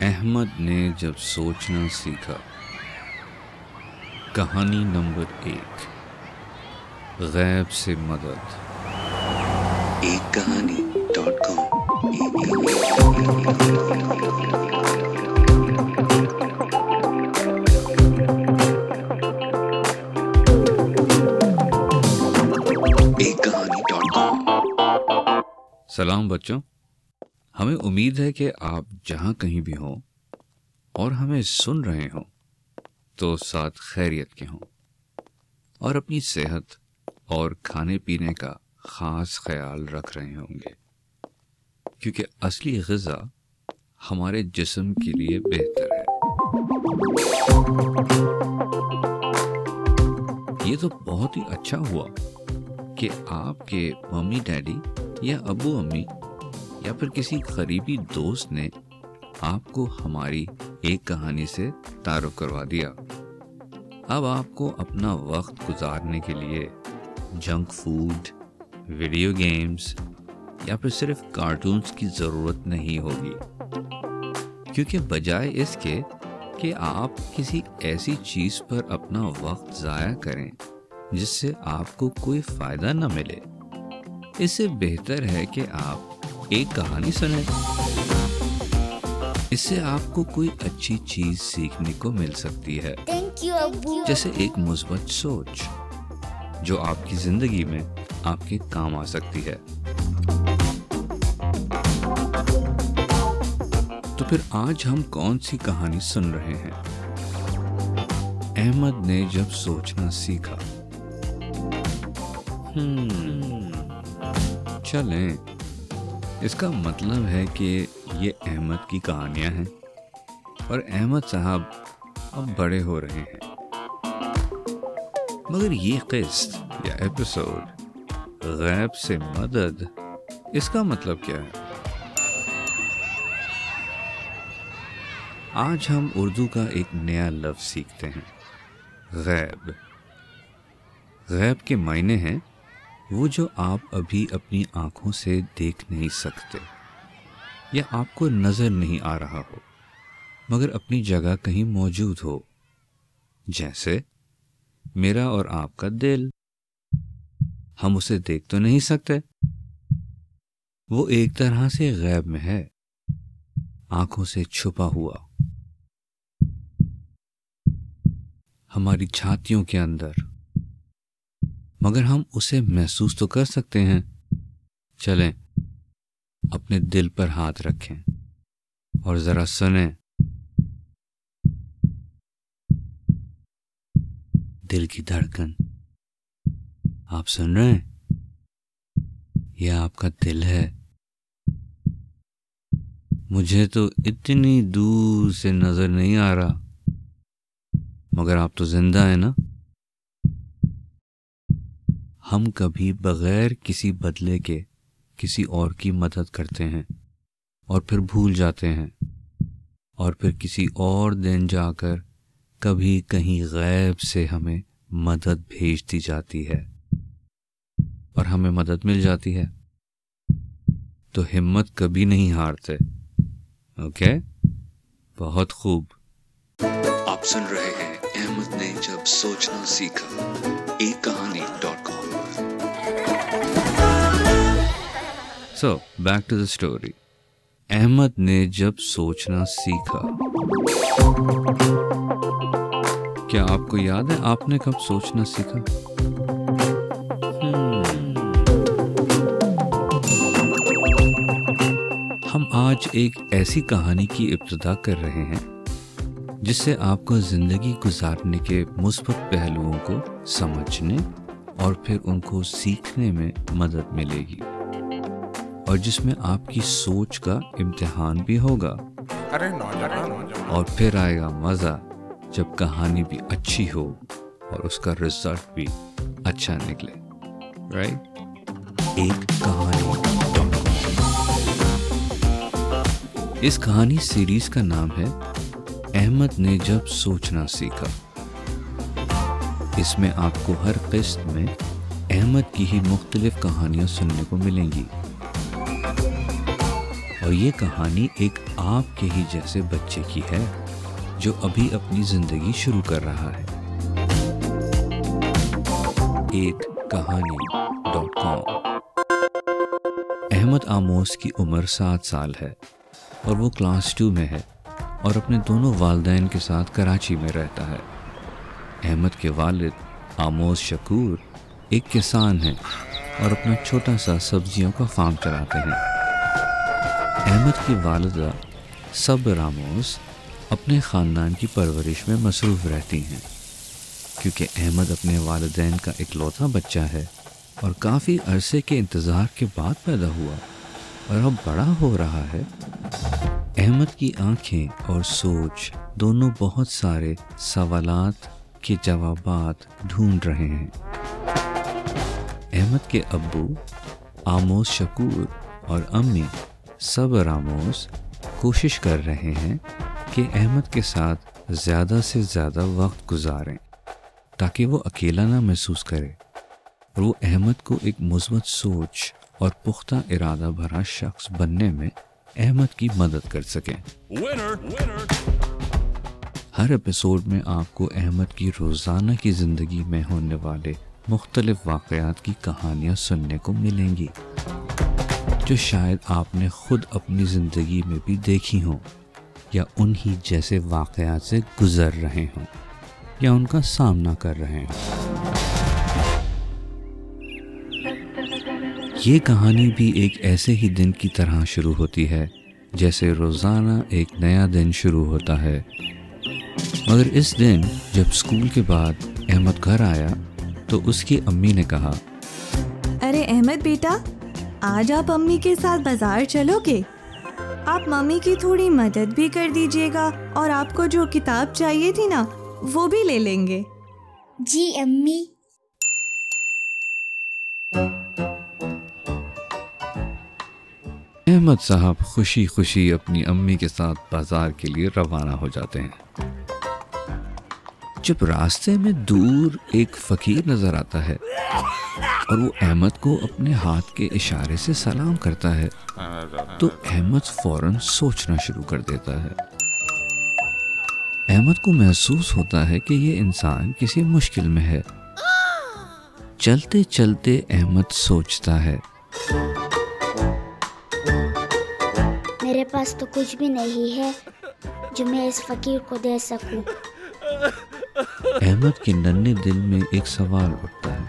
احمد نے جب سوچنا سیکھا کہانی نمبر ایک غیب سے مدد۔ ایک کہانی ڈاٹ کام۔ سلام بچوں۔ ہمیں امید ہے کہ آپ جہاں کہیں بھی ہوں اور ہمیں سن رہے ہوں تو ساتھ خیریت کے ہوں اور اپنی صحت اور کھانے پینے کا خاص خیال رکھ رہے ہوں گے۔ کیونکہ اصلی غذا ہمارے جسم کے لیے بہتر ہے۔ یہ تو بہت ہی اچھا ہوا کہ آپ کے ممی ڈیڈی یا ابو امی یا پھر کسی قریبی دوست نے آپ کو ہماری ایک کہانی سے تعارف کروا دیا؟ اب آپ کو اپنا وقت گزارنے کے لیے جنک فوڈ، ویڈیو گیمز یا پھر صرف کارٹونز کی ضرورت نہیں ہوگی۔ کیونکہ بجائے اس کے کہ آپ کسی ایسی چیز پر اپنا وقت ضائع کریں جس سے آپ کو کوئی فائدہ نہ ملے۔ اس سے بہتر ہے کہ آپ ایک کہانی سنیں۔ اس سے آپ کو کوئی اچھی چیز سیکھنے کو مل سکتی ہے۔ جیسے ایک مثبت سوچ جو آپ کی زندگی میں آپ کے کام آ سکتی ہے۔ تو پھر آج ہم کون سی کہانی سن رہے ہیں؟ احمد نے جب سوچنا سیکھا۔ چلیں۔ اس کا مطلب ہے کہ یہ احمد کی کہانیاں ہیں اور احمد صاحب اب بڑے ہو رہے ہیں۔ مگر یہ قسط یا ایپیسوڈ غیب سے مدد اس کا مطلب کیا ہے؟ آج ہم اردو کا ایک نیا لفظ سیکھتے ہیں، غیب۔ غیب کے معنی ہیں وہ جو آپ ابھی اپنی آنکھوں سے دیکھ نہیں سکتے یا آپ کو نظر نہیں آ رہا ہو، مگر اپنی جگہ کہیں موجود ہو، جیسے میرا اور آپ کا دل۔ ہم اسے دیکھ تو نہیں سکتے۔ وہ ایک طرح سے غیب میں ہے، آنکھوں سے چھپا ہوا۔ ہماری چھاتیوں کے اندر۔ مگر ہم اسے محسوس تو کر سکتے ہیں۔ چلیں، اپنے دل پر ہاتھ رکھیں اور ذرا سنیں۔ دل کی دھڑکن۔ آپ سن رہے ہیں؟ یہ آپ کا دل ہے۔ مجھے تو اتنی دور سے نظر نہیں آ رہا۔ مگر آپ تو زندہ ہیں نا؟ ہم کبھی بغیر کسی بدلے کے کسی اور کی مدد کرتے ہیں اور پھر بھول جاتے ہیں اور پھر کسی اور دن جا کر کبھی کہیں غیب سے ہمیں مدد بھیج دی جاتی ہے اور ہمیں مدد مل جاتی ہے۔ تو ہمت کبھی نہیں ہارتے۔ اوکے؟ بہت خوب۔ آپ سن رہے ہیں احمد نے جب سوچنا سیکھا، ایک کہانی dot com. So back to the story Ahmed نے جب سوچنا سیکھا، کیا آپ کو یاد ہے آپ نے کب سوچنا سیکھا؟ ہم آج ایک ایسی کہانی کی ابتدا کر رہے ہیں جس سے آپ کو زندگی گزارنے کے مثبت پہلوؤں کو سمجھنے اور پھر ان کو سیکھنے میں مدد ملے گی۔ اور جس میں آپ کی سوچ کا امتحان بھی ہوگا۔ اور پھر آئے گا مزہ جب کہانی بھی اچھی ہو اور اس کا رزلٹ بھی اچھا نکلے۔ رائٹ ایک کہانی۔ اس کہانی سیریز کا نام ہے احمد نے جب سوچنا سیکھا، اس میں آپ کو ہر قسط میں احمد کی ہی مختلف کہانیاں سننے کو ملیں گی۔ اور یہ کہانی ایک آپ کے ہی جیسے بچے کی ہے، جو ابھی اپنی زندگی شروع کر رہا ہے۔ ایک کہانی ڈاٹ کام۔ احمد آموس کی عمر سات سال ہے اور وہ کلاس ٹو میں ہے۔ اور اپنے دونوں والدین کے ساتھ کراچی میں رہتا ہے۔ احمد کے والد آموز شکور ایک کسان ہیں اور اپنا چھوٹا سا سبزیوں کا فارم چلاتے ہیں۔ احمد کی والدہ سب راموس اپنے خاندان کی پرورش میں مصروف رہتی ہیں۔ کیونکہ احمد اپنے والدین کا اکلوتا بچہ ہے اور کافی عرصے کے انتظار کے بعد پیدا ہوا اور اب بڑا ہو رہا ہے۔ احمد کی آنکھیں اور سوچ دونوں بہت سارے سوالات کے جوابات ڈھونڈ رہے ہیں۔ احمد کے ابو، آموز شکور اور امی سب راموس کوشش کر رہے ہیں کہ احمد کے ساتھ زیادہ سے زیادہ وقت گزاریں تاکہ وہ اکیلا نہ محسوس کرے۔ اور وہ احمد کو ایک مثبت سوچ اور پختہ ارادہ بھرا شخص بننے میں احمد کی مدد کر سکیں۔ ہر ایپیسوڈ میں آپ کو احمد کی روزانہ کی زندگی میں ہونے والے مختلف واقعات کی کہانیاں سننے کو ملیں گی جو شاید آپ نے خود اپنی زندگی میں بھی دیکھی ہوں یا انہی جیسے واقعات سے گزر رہے ہوں یا ان کا سامنا کر رہے ہوں۔ یہ کہانی بھی ایک ایسے ہی دن کی طرح شروع ہوتی ہے جیسے روزانہ ایک نیا دن شروع ہوتا ہے۔ مگر اس دن جب اسکول کے بعد احمد گھر آیا تو اس کی امی نے کہا ارے احمد بیٹا آج آپ امی کے ساتھ بازار چلو گے۔ آپ ممی کی تھوڑی مدد بھی کر دیجیے گا اور آپ کو جو کتاب چاہیے تھی نا وہ بھی لے لیں گے۔ جی امی۔ احمد صاحب خوشی خوشی اپنی امی کے ساتھ بازار کے لیے روانہ ہو جاتے ہیں۔ جب راستے میں دور ایک فقیر نظر آتا ہے اور وہ احمد کو اپنے ہاتھ کے اشارے سے سلام کرتا ہے، تو احمد فوراً سوچنا شروع کر دیتا ہے۔ احمد کو محسوس ہوتا ہے کہ یہ انسان کسی مشکل میں ہے۔ چلتے چلتے احمد سوچتا ہے۔ پاس تو کچھ بھی نہیں ہے جو میں اس فقیر کو دے سکوں۔ احمد کے ننے دل میں ایک سوال اٹھتا ہے۔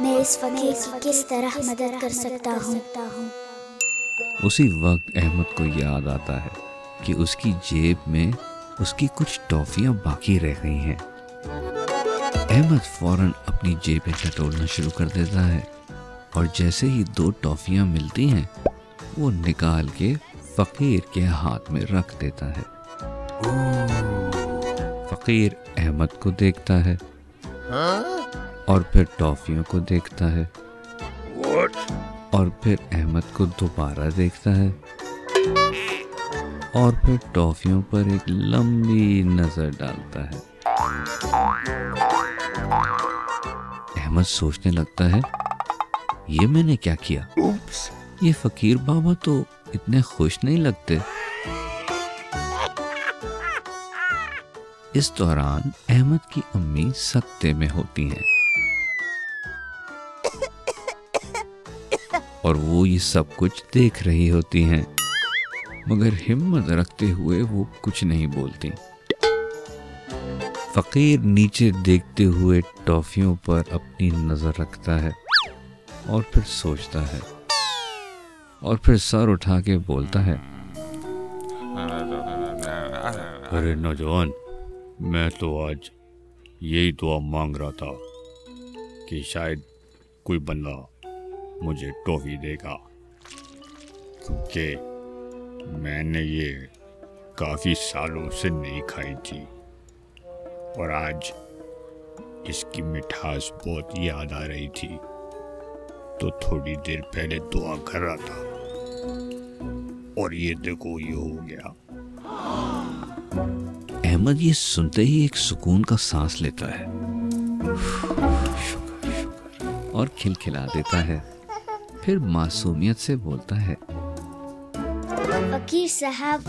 میں اس فقیر کی کس طرح مدد کر سکتا ہوں؟ اسی وقت احمد کو یاد آتا ہے کہ اس کی جیب میں اس کی کچھ ٹافیاں باقی رہ گئی ہیں۔ احمد فوراً اپنی جیبیں ٹٹولنا شروع کر دیتا ہے اور جیسے ہی دو ٹافیاں ملتی ہیں وہ نکال کے فقیر کے ہاتھ میں رکھ دیتا ہے۔ فقیر احمد کو دیکھتا ہے۔ اور پھر ٹافیوں کو دیکھتا ہے۔ اور پھر احمد کو دوبارہ دیکھتا ہے۔ اور پھر ٹافیوں پر ایک لمبی نظر ڈالتا ہے۔ احمد سوچنے لگتا ہے، یہ میں نے کیا کیا؟ یہ فقیر بابا تو اتنے خوش نہیں لگتے۔ اس دوران احمد کی امی سکتے میں ہوتی ہیں۔ اور وہ یہ سب کچھ دیکھ رہی ہوتی ہیں۔ مگر ہمت رکھتے ہوئے وہ کچھ نہیں بولتی۔ فقیر نیچے دیکھتے ہوئے ٹافیوں پر اپنی نظر رکھتا ہے اور پھر سوچتا ہے۔ اور پھر سر اٹھا کے بولتا ہے ارے نوجوان میں تو آج یہی دعا مانگ رہا تھا کہ شاید کوئی بندہ مجھے ٹوفی دے گا۔ کیونکہ میں نے یہ کافی سالوں سے نہیں کھائی تھی۔ اور آج اس کی مٹھاس بہت یاد آ رہی تھی۔ تو تھوڑی دیر پہلے دعا کر رہا تھا۔ اور یہ دیکھو یہ ہو گیا۔ احمد یہ سنتے ہی ایک سکون کا سانس لیتا ہے۔ اور کھل کھلا دیتا ہے۔ پھر معصومیت سے بولتا ہے۔ فقیر صاحب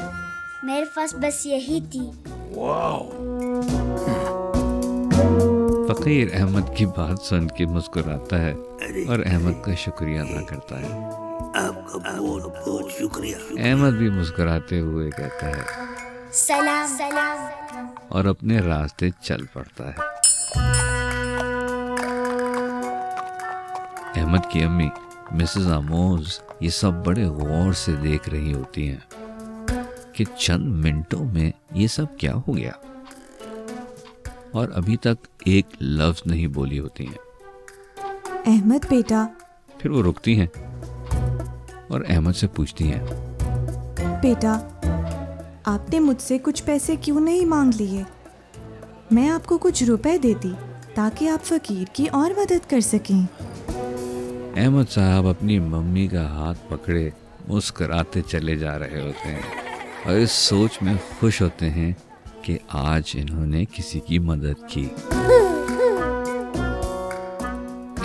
میرے پاس بس یہی تھی۔ فقیر احمد کی بات سن کے مسکراتا ہے اور احمد کا شکریہ ادا کرتا ہے۔ آپ کا بہت بہت شکریہ۔ احمد بھی مسکراتے ہوئے کہتا ہے سلام۔ سلام اور اپنے راستے چل پڑتا ہے۔ احمد کی امی مسز آموز یہ سب بڑے غور سے دیکھ رہی ہوتی ہیں کہ چند منٹوں میں یہ سب کیا ہو گیا۔ اور ابھی تک ایک لفظ نہیں بولی ہوتی ہیں۔ احمد بیٹا۔ پھر وہ رکتی ہیں۔ اور احمد سے پوچھتی ہیں۔ بیٹا آپ نے مجھ سے کچھ پیسے کیوں نہیں مانگ لیے؟ میں آپ کو کچھ روپے دیتی تاکہ آپ فقیر کی اور مدد کر سکیں۔ احمد صاحب اپنی ممی کا ہاتھ پکڑے مسکراتے چلے جا رہے ہوتے ہیں اور اس سوچ میں خوش ہوتے ہیں کہ آج انہوں نے کسی کی مدد کی۔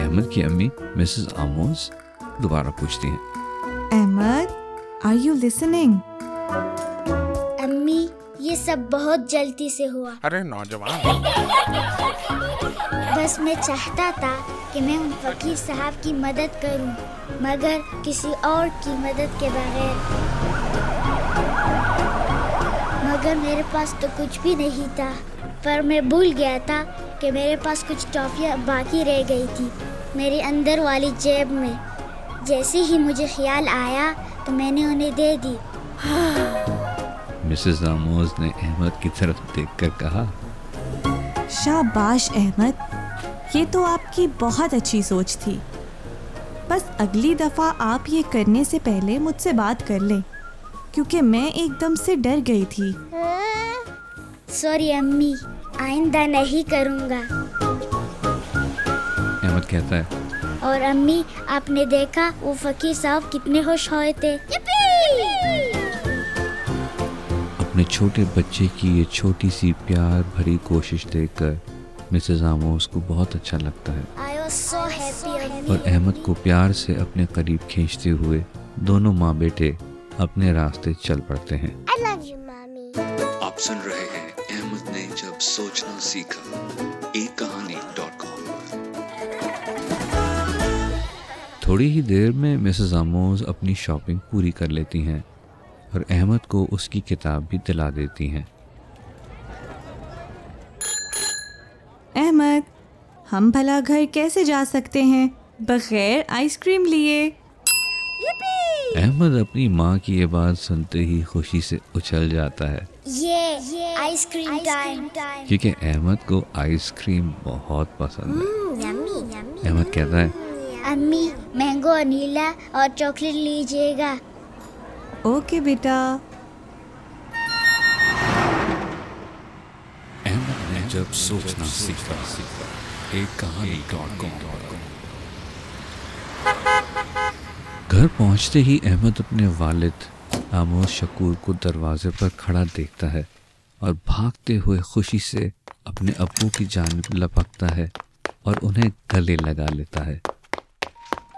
احمد کی امی مسز آموز دوبارہ پوچھتی ہیں۔ احمد آر یو لسننگ امی یہ سب بہت جلدی سے ہوا۔ ارے نوجوان۔ بس میں چاہتا تھا کہ میں ان فقیر صاحب کی مدد کروں مگر کسی اور کی مدد کے بغیر۔ مگر میرے پاس تو کچھ بھی نہیں تھا پر میں بھول گیا تھا کہ میرے پاس کچھ ٹافیاں باقی رہ گئی تھی میری اندر والی جیب میں۔ جیسے ہی مجھے خیال آیا تو میں نے انہیں دے دی۔ مسز آموز نے احمد کی طرف دیکھ کر کہا شاباش احمد یہ تو آپ کی بہت اچھی سوچ تھی۔ بس اگلی دفعہ آپ یہ کرنے سے پہلے مجھ سے بات کر لیں کیونکہ میں ایک دم سے ڈر گئی تھی۔ سوری امی آئندہ نہیں کروں گا۔ احمد کہتا ہے اور امی آپ نے دیکھا وہ فقیر صاحب کتنے خوش ہوئے تھے۔ اپنے چھوٹے بچے کی یہ چھوٹی سی پیار بھری کوشش دیکھ کر مسز آموس کو بہت اچھا لگتا ہے۔ اور احمد کو پیار سے اپنے قریب کھینچتے ہوئے دونوں ماں بیٹے اپنے راستے چل پڑتے ہیں۔ آپ سن رہے ہیں احمد نے جب سوچنا سیکھا ایک کہانی تھوڑی ہی دیر میں مسز آموز اپنی شاپنگ پوری کر لیتی ہیں اور احمد کو اس کی کتاب بھی دلا دیتی ہیں۔ احمد ہم بھلا گھر کیسے جا سکتے ہیں؟ بغیر آئس کریم لیے۔ احمد اپنی ماں کی یہ بات سنتے ہی خوشی سے اچھل جاتا ہے۔ کیونکہ احمد کو آئس کریم بہت پسند ہے۔ احمد کہتا ہے امی مینگو نیلا اور چاکلیٹ لیجیے گا۔ اوکے بیٹا۔ جب سوچنا سیکھا ایک کہانی ڈاٹ کام۔ گھر پہنچتے ہی احمد اپنے والد آموز شکور کو دروازے پر کھڑا دیکھتا ہے اور بھاگتے ہوئے خوشی سے اپنے ابو کی جانب لپکتا ہے اور انہیں گلے لگا لیتا ہے۔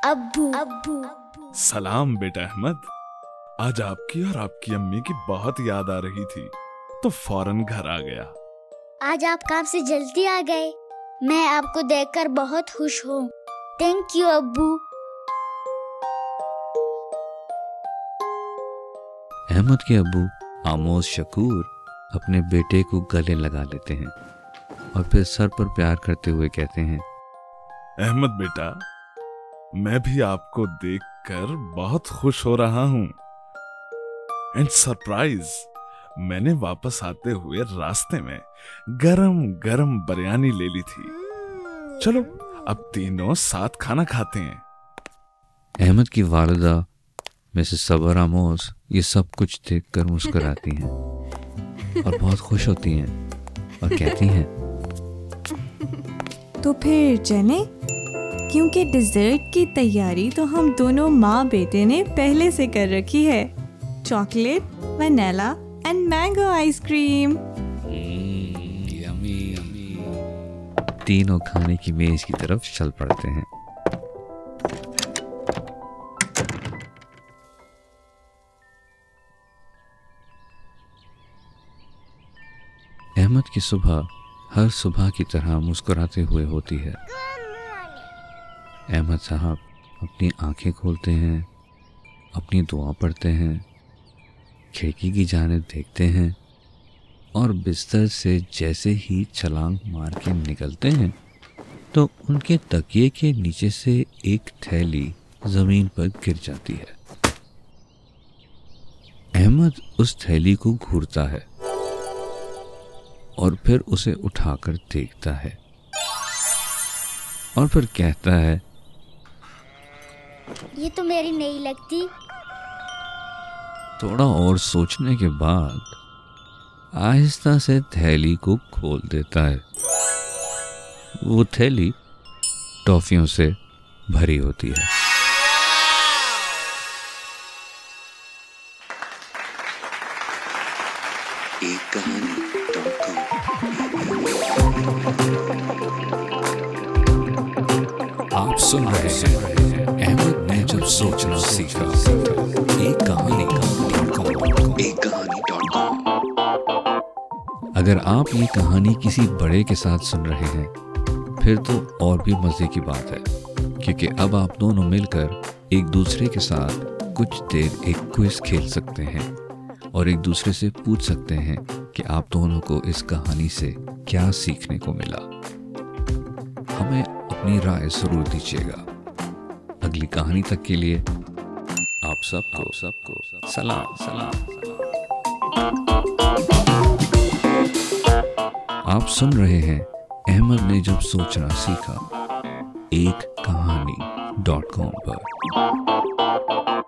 ابو۔ ابو۔ سلام بیٹا احمد۔ آج آپ کی اور آپ کی امی کی بہت یاد آ رہی تھی۔ تو فوراً گھر آ گیا۔ آج آپ کام سے جلدی آ گئے۔ میں آپ کو دیکھ کر بہت خوش ہوں۔ تھینک یو ابو۔ احمد کے ابو آموز شکور اپنے بیٹے کو گلے لگا لیتے ہیں اور پھر سر پر پیار کرتے ہوئے کہتے ہیں احمد بیٹا میں بھی آپ کو دیکھ کر بہت خوش ہو رہا ہوں۔ اینڈ سرپرائز میں نے واپس آتے ہوئے راستے میں گرم گرم بریانی لے لی تھی۔ چلو اب تینوں ساتھ کھانا کھاتے ہیں۔ احمد کی والدہ مسز صبر آموز یہ سب کچھ دیکھ کر مسکراتی ہیں اور بہت خوش ہوتی ہیں اور کہتی ہیں۔ تو پھر جنے کیونکہ ڈیزرٹ کی تیاری تو ہم دونوں ماں بیٹے نے پہلے سے کر رکھی ہے۔ Chocolate vanilla and mango ice cream. تینوں کھانے کی میز کی طرف چل پڑتے ہیں۔ احمد کی صبح ہر صبح کی طرح مسکراتے ہوئے ہوتی ہے۔ احمد صاحب اپنی آنکھیں کھولتے ہیں، اپنی دعا پڑھتے ہیں، کھڑکی کی جانب دیکھتے ہیں اور بستر سے جیسے ہی چھلانگ مار کے نکلتے ہیں تو ان کے تکیے کے نیچے سے ایک تھیلی زمین پر گر جاتی ہے۔ احمد اس تھیلی کو گھورتا ہے اور پھر اسے اٹھا کر دیکھتا ہے اور پھر کہتا ہے یہ تو میری نہیں لگتی۔ تھوڑا اور سوچنے کے بعد آہستہ سے تھیلی کو کھول دیتا ہے۔ وہ تھیلی ٹافیوں سے بھری ہوتی ہے۔ ایک کہانی آپ سن رہے ہیں۔ سوچنا سیکھا ایک کہانی۔ ایک کہانی۔ ڈاٹ کام اگر آپ یہ کہانی کسی بڑے کے ساتھ سن رہے ہیں، پھر تو اور بھی مزے کی بات ہے۔ کیونکہ اب آپ دونوں مل کر ایک دوسرے کے ساتھ کچھ دیر ایک کوئز کھیل سکتے ہیں اور ایک دوسرے سے پوچھ سکتے ہیں کہ آپ دونوں کو اس کہانی سے کیا سیکھنے کو ملا۔ ہمیں اپنی رائے ضرور دیجیے گا۔ اگلی کہانی تک کے لیے آپ سب کو سب کو سلام سلام۔ آپ سن رہے ہیں احمد نے جب سوچنا سیکھا، ایک کہانی ڈاٹ کام پر۔